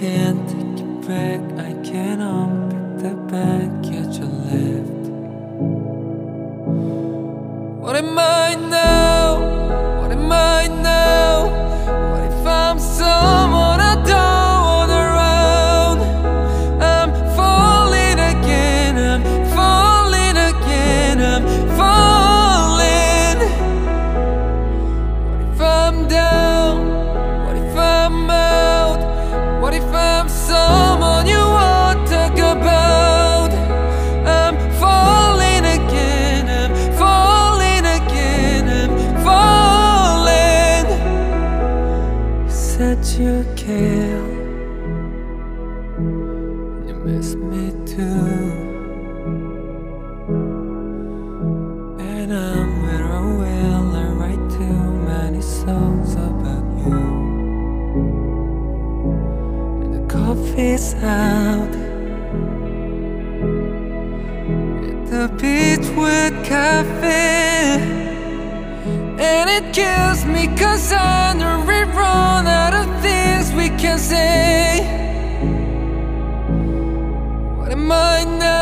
can't take it back. I can't unpick that back. Yet you left. What am I? you care You miss me too And I'm bitter. I will I write too many songs about you. And the coffee's out. At the beach with And it kills me cause I I know.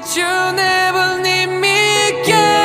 that you never need me again